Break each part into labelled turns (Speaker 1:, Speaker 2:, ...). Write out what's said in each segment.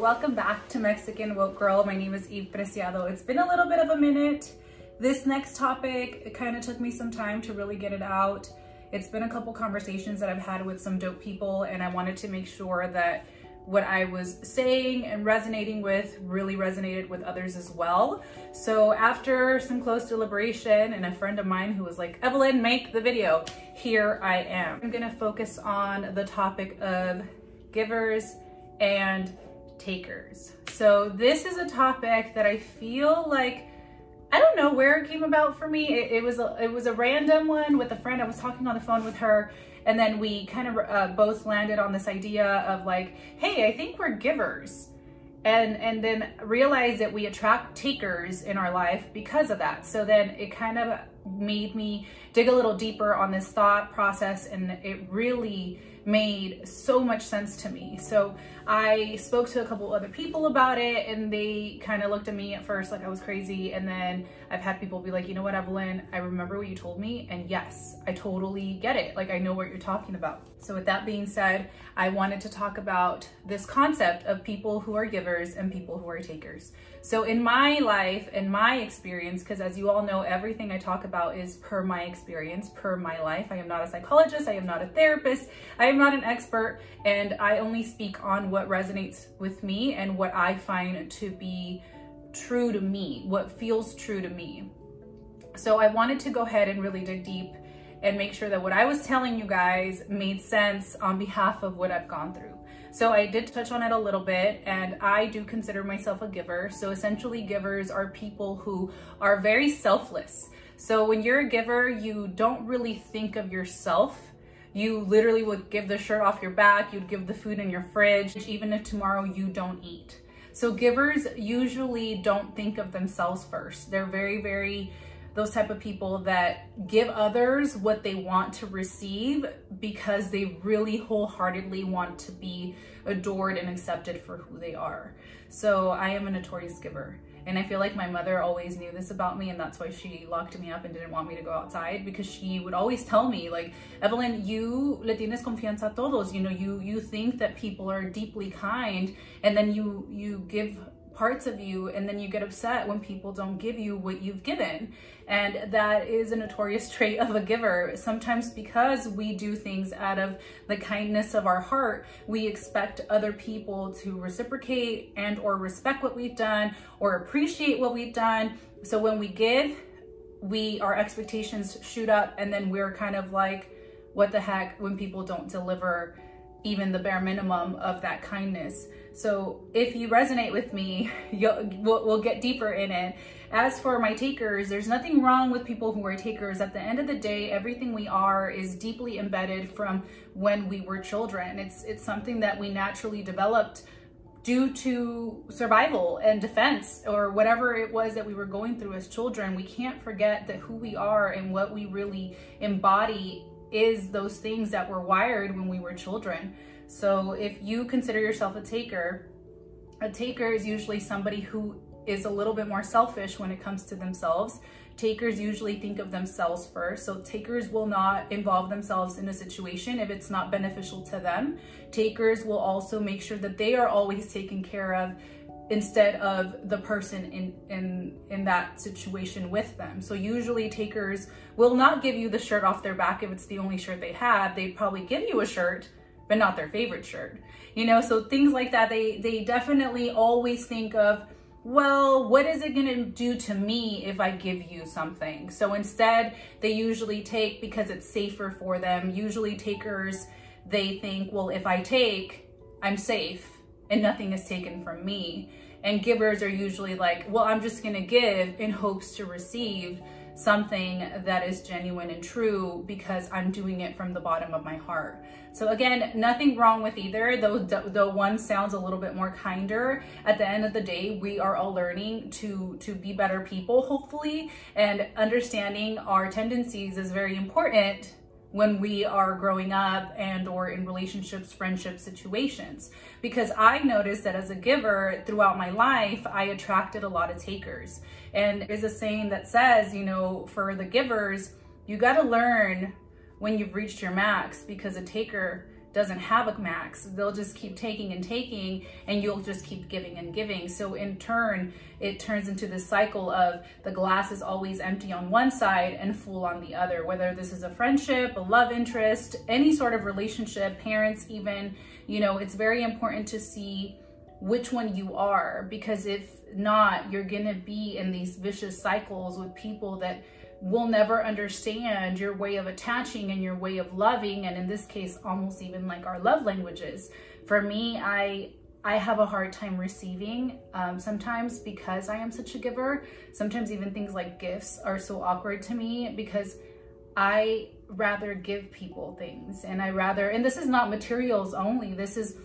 Speaker 1: welcome back to Mexican Woke Girl. My name is Eve Preciado. It's been a little bit of a minute. This next topic, it kind of took me some time to really get it out. It's been a couple conversations that I've had with some dope people and I wanted to make sure that what I was saying and resonating with really resonated with others as well. So after some close deliberation and a friend of mine who was like, Evelyn, make the video, here I am. I'm gonna focus on the topic of givers and takers. So this is a topic that I feel like I don't know where it came about for me. It, it, was a, it was a random one with a friend. I was talking on the phone with her and then we kind of uh, both landed on this idea of like, hey, I think we're givers. And, and then realize that we attract takers in our life because of that. So then it kind of made me dig a little deeper on this thought process and it really made so much sense to me. So I spoke to a couple other people about it and they kind of looked at me at first like I was crazy. And then I've had people be like, you know what, Evelyn, I remember what you told me. And yes, I totally get it. Like I know what you're talking about. So with that being said, I wanted to talk about this concept of people who are givers and people who are takers. So in my life and my experience, because as you all know, everything I talk about is per my experience, per my life. I am not a psychologist. I am not a therapist. I not an expert. And I only speak on what resonates with me and what I find to be true to me, what feels true to me. So I wanted to go ahead and really dig deep and make sure that what I was telling you guys made sense on behalf of what I've gone through. So I did touch on it a little bit and I do consider myself a giver. So essentially givers are people who are very selfless. So when you're a giver, you don't really think of yourself. You literally would give the shirt off your back, you'd give the food in your fridge, even if tomorrow you don't eat. So givers usually don't think of themselves first. They're very, very those type of people that give others what they want to receive because they really wholeheartedly want to be adored and accepted for who they are. So I am a notorious giver. And I feel like my mother always knew this about me and that's why she locked me up and didn't want me to go outside because she would always tell me like, Evelyn, you le tienes confianza a todos. You know, you, you think that people are deeply kind and then you, you give parts of you and then you get upset when people don't give you what you've given. And that is a notorious trait of a giver. Sometimes because we do things out of the kindness of our heart, we expect other people to reciprocate and or respect what we've done or appreciate what we've done. So when we give, we our expectations shoot up and then we're kind of like, what the heck when people don't deliver even the bare minimum of that kindness. So if you resonate with me, we'll, we'll get deeper in it. As for my takers, there's nothing wrong with people who are takers. At the end of the day, everything we are is deeply embedded from when we were children. It's, it's something that we naturally developed due to survival and defense or whatever it was that we were going through as children. We can't forget that who we are and what we really embody is those things that were wired when we were children. So if you consider yourself a taker, a taker is usually somebody who is a little bit more selfish when it comes to themselves. Takers usually think of themselves first. So takers will not involve themselves in a situation if it's not beneficial to them. Takers will also make sure that they are always taken care of instead of the person in in in that situation with them. So usually takers will not give you the shirt off their back if it's the only shirt they have. They'd probably give you a shirt but not their favorite shirt you know? So things like that they they definitely always think of well what is it to do to me if i give you something? So instead they usually take because it's safer for them usually takers they think well if i take i'm safe and nothing is taken from me. And givers are usually like, well, I'm just gonna give in hopes to receive something that is genuine and true because I'm doing it from the bottom of my heart. So again, nothing wrong with either, though, though one sounds a little bit more kinder. At the end of the day, we are all learning to, to be better people, hopefully, and understanding our tendencies is very important when we are growing up and or in relationships, friendship situations. Because I noticed that as a giver throughout my life, I attracted a lot of takers. And there's a saying that says, you know, for the givers, you got to learn when you've reached your max because a taker doesn't have a max. They'll just keep taking and taking and you'll just keep giving and giving. So in turn, it turns into this cycle of the glass is always empty on one side and full on the other, whether this is a friendship, a love interest, any sort of relationship, parents even, you know, it's very important to see which one you are because if not, you're gonna be in these vicious cycles with people that will never understand your way of attaching and your way of loving and in this case almost even like our love languages. For me i i have a hard time receiving um, sometimes because i am such a giver. Sometimes even things like gifts are so awkward to me because i rather give people things and i rather and this is not materials only. This is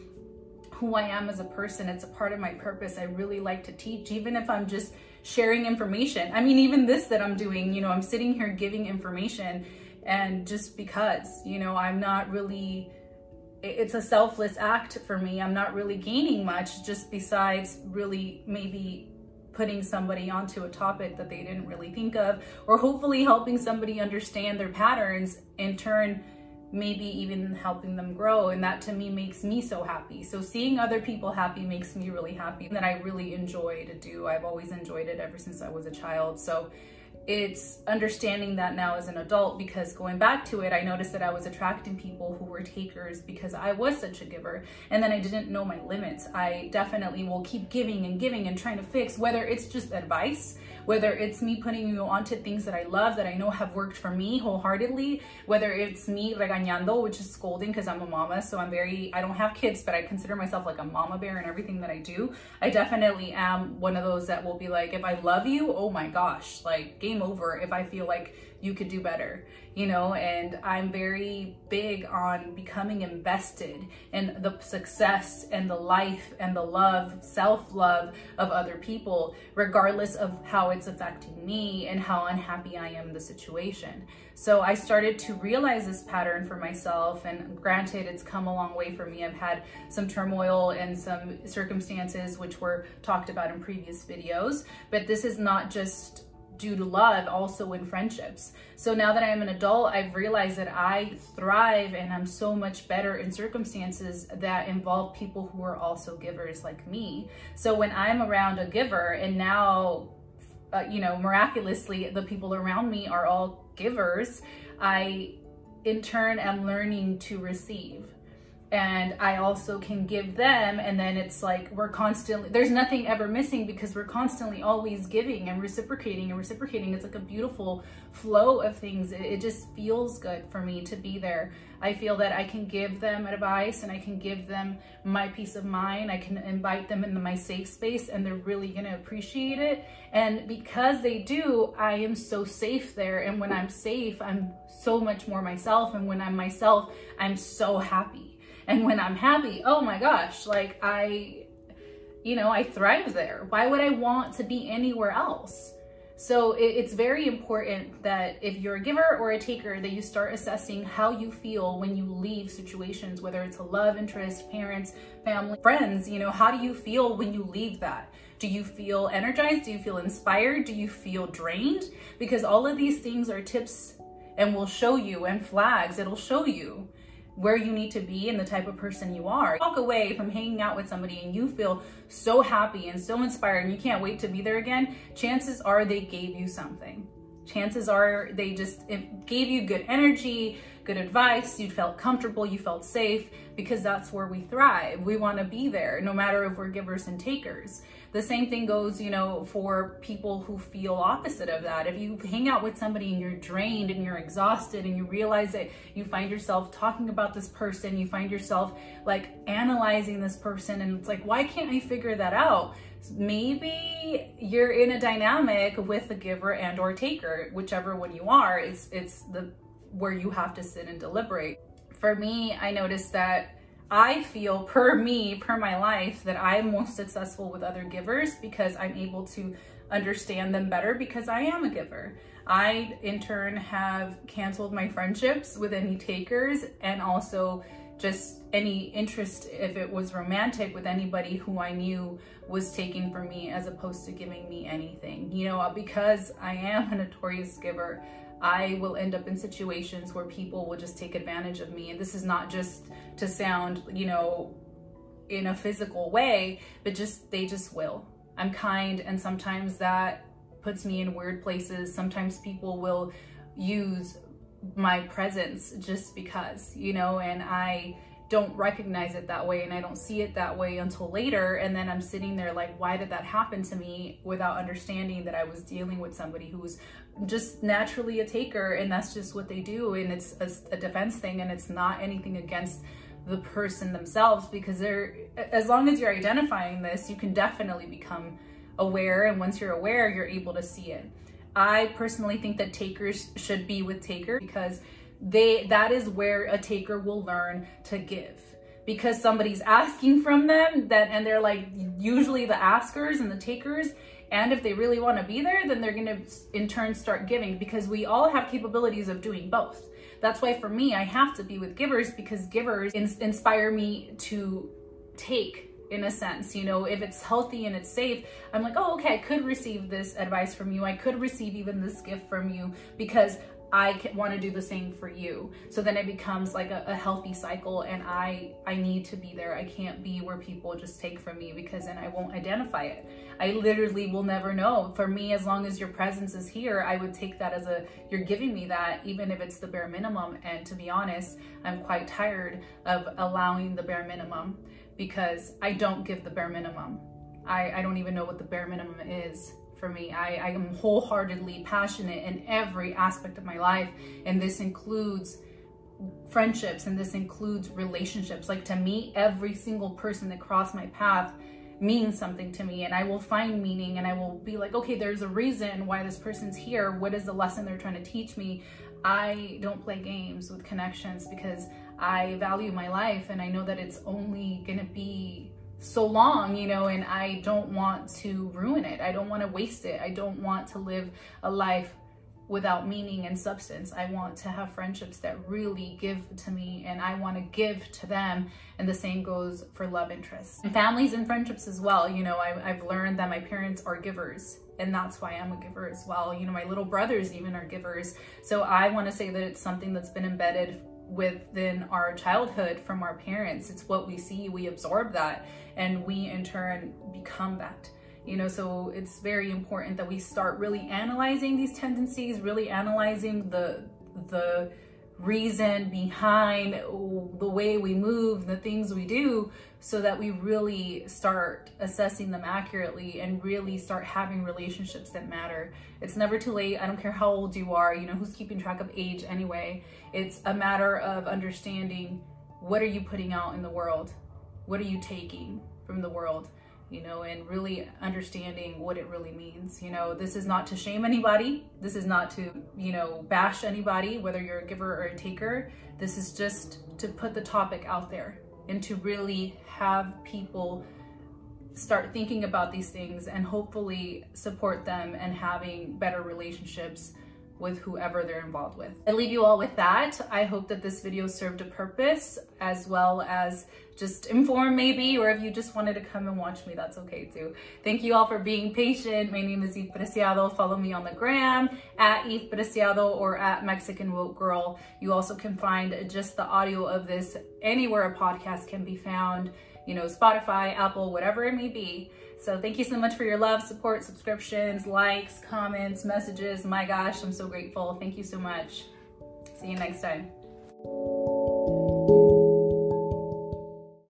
Speaker 1: who i am as a person. It's a part of my purpose. I really like to teach even if i'm just sharing information. I mean, even this that I'm doing, you know, I'm sitting here giving information and just because, you know, I'm not really, it's a selfless act for me. I'm not really gaining much just besides really maybe putting somebody onto a topic that they didn't really think of or hopefully helping somebody understand their patterns in turn maybe even helping them grow. And that to me makes me so happy. So seeing other people happy makes me really happy that I really enjoy to do. I've always enjoyed it ever since I was a child. So it's understanding that now as an adult because going back to it, I noticed that I was attracting people who were takers because I was such a giver and then I didn't know my limits. I definitely will keep giving and giving and trying to fix whether it's just advice whether it's me putting you onto things that I love, that I know have worked for me wholeheartedly, whether it's me regañando, which is scolding because I'm a mama. So I'm very, I don't have kids, but I consider myself like a mama bear in everything that I do. I definitely am one of those that will be like, if I love you, oh my gosh, like game over if I feel like you could do better, you know, and I'm very big on becoming invested in the success and the life and the love, self-love of other people, regardless of how it's affecting me and how unhappy I am in the situation. So I started to realize this pattern for myself and granted it's come a long way for me. I've had some turmoil and some circumstances which were talked about in previous videos, but this is not just due to love also in friendships. So now that I'm an adult, I've realized that I thrive and I'm so much better in circumstances that involve people who are also givers like me. So when I'm around a giver and now, uh, you know, miraculously the people around me are all givers, I in turn am learning to receive and I also can give them and then it's like we're constantly there's nothing ever missing because we're constantly always giving and reciprocating and reciprocating. It's like a beautiful flow of things. It, it, just feels good for me to be there. I feel that I can give them advice and I can give them my peace of mind. I can invite them into my safe space and they're really gonna appreciate it. And because they do I am so safe there. And when I'm safe I'm so much more myself. And when I'm myself I'm so happy and when I'm happy, oh my gosh, like I, you know, I thrive there. Why would I want to be anywhere else? So it's very important that if you're a giver or a taker, that you start assessing how you feel when you leave situations, whether it's a love interest, parents, family, friends, you know, how do you feel when you leave that? Do you feel energized? Do you feel inspired? Do you feel drained? Because all of these things are tips and will show you and flags, it'll show you where you need to be and the type of person you are. Walk away from hanging out with somebody and you feel so happy and so inspired and you can't wait to be there again, chances are they gave you something. Chances are they just gave you good energy, good advice, you felt comfortable, you felt safe, because that's where we thrive. We wanna be there, no matter if we're givers and takers. The same thing goes, you know, for people who feel opposite of that. If you hang out with somebody and you're drained and you're exhausted and you realize that you find yourself talking about this person, you find yourself like analyzing this person and it's like, why can't I figure that out? Maybe you're in a dynamic with the giver and or taker, whichever one you are, it's, it's the where you have to sit and deliberate. For me, I noticed that I feel per me, per my life, that I'm most successful with other givers because I'm able to understand them better because I am a giver. I, in turn, have canceled my friendships with any takers and also just any interest, if it was romantic, with anybody who I knew was taking from me as opposed to giving me anything. You know, because I am a notorious giver, I will end up in situations where people will just take advantage of me. And this is not just to sound, you know, in a physical way, but just they just will. I'm kind and sometimes that puts me in weird places. Sometimes people will use my presence just because, you know, and I don't recognize it that way and I don't see it that way until later. And then I'm sitting there like, why did that happen to me without understanding that I was dealing with somebody who was just naturally a taker and that's just what they do. And it's a, a defense thing and it's not anything against the person themselves because they're, as long as you're identifying this, you can definitely become aware. And once you're aware, you're able to see it. I personally think that takers should be with taker because they that is where a taker will learn to give because somebody's asking from them that and they're like usually the askers and the takers and if they really want to be there then they're going to in turn start giving because we all have capabilities of doing both. That's why for me i have to be with givers because givers in inspire me to take in a sense you know? If it's healthy and it's safe i'm like oh okay i could receive this advice from you. I could receive even this gift from you because I want to do the same for you. So then it becomes like a, a, healthy cycle and I, I need to be there. I can't be where people just take from me because then I won't identify it. I literally will never know. For me, as long as your presence is here, I would take that as a, you're giving me that, even if it's the bare minimum. And to be honest, I'm quite tired of allowing the bare minimum because I don't give the bare minimum. I, I don't even know what the bare minimum is for me. I, I am wholeheartedly passionate in every aspect of my life. And this includes friendships and this includes relationships. Like to me, every single person that crossed my path means something to me and I will find meaning and I will be like, okay, there's a reason why this person's here. What is the lesson they're trying to teach me? I don't play games with connections because I value my life and I know that it's only gonna be so long, you know, and I don't want to ruin it. I don't want to waste it. I don't want to live a life without meaning and substance. I want to have friendships that really give to me and I want to give to them. And the same goes for love interests. And families and friendships as well. You know, I, I've learned that my parents are givers and that's why I'm a giver as well. You know, my little brothers even are givers. So I want to say that it's something that's been embedded within our childhood from our parents. It's what we see, we absorb that, and we in turn become that. You know, so it's very important that we start really analyzing these tendencies, really analyzing the the reason behind the way we move, the things we do, so that we really start assessing them accurately and really start having relationships that matter. It's never too late. I don't care how old you are, you know, who's keeping track of age anyway. It's a matter of understanding what are you putting out in the world? What are you taking from the world? You know, and really understanding what it really means. You know, this is not to shame anybody. This is not to, you know, bash anybody, whether you're a giver or a taker. This is just to put the topic out there and to really have people start thinking about these things and hopefully support them and having better relationships with whoever they're involved with. I leave you all with that. I hope that this video served a purpose as well as just inform maybe, or if you just wanted to come and watch me, that's okay too. Thank you all for being patient. My name is Eve Preciado. Follow me on the gram at Eve Preciado or at Mexican Woke Girl. You also can find just the audio of this anywhere a podcast can be found, you know, Spotify, Apple, whatever it may be. So thank you so much for your love, support, subscriptions, likes, comments, messages. My gosh, I'm so grateful. Thank you so much. See you next time.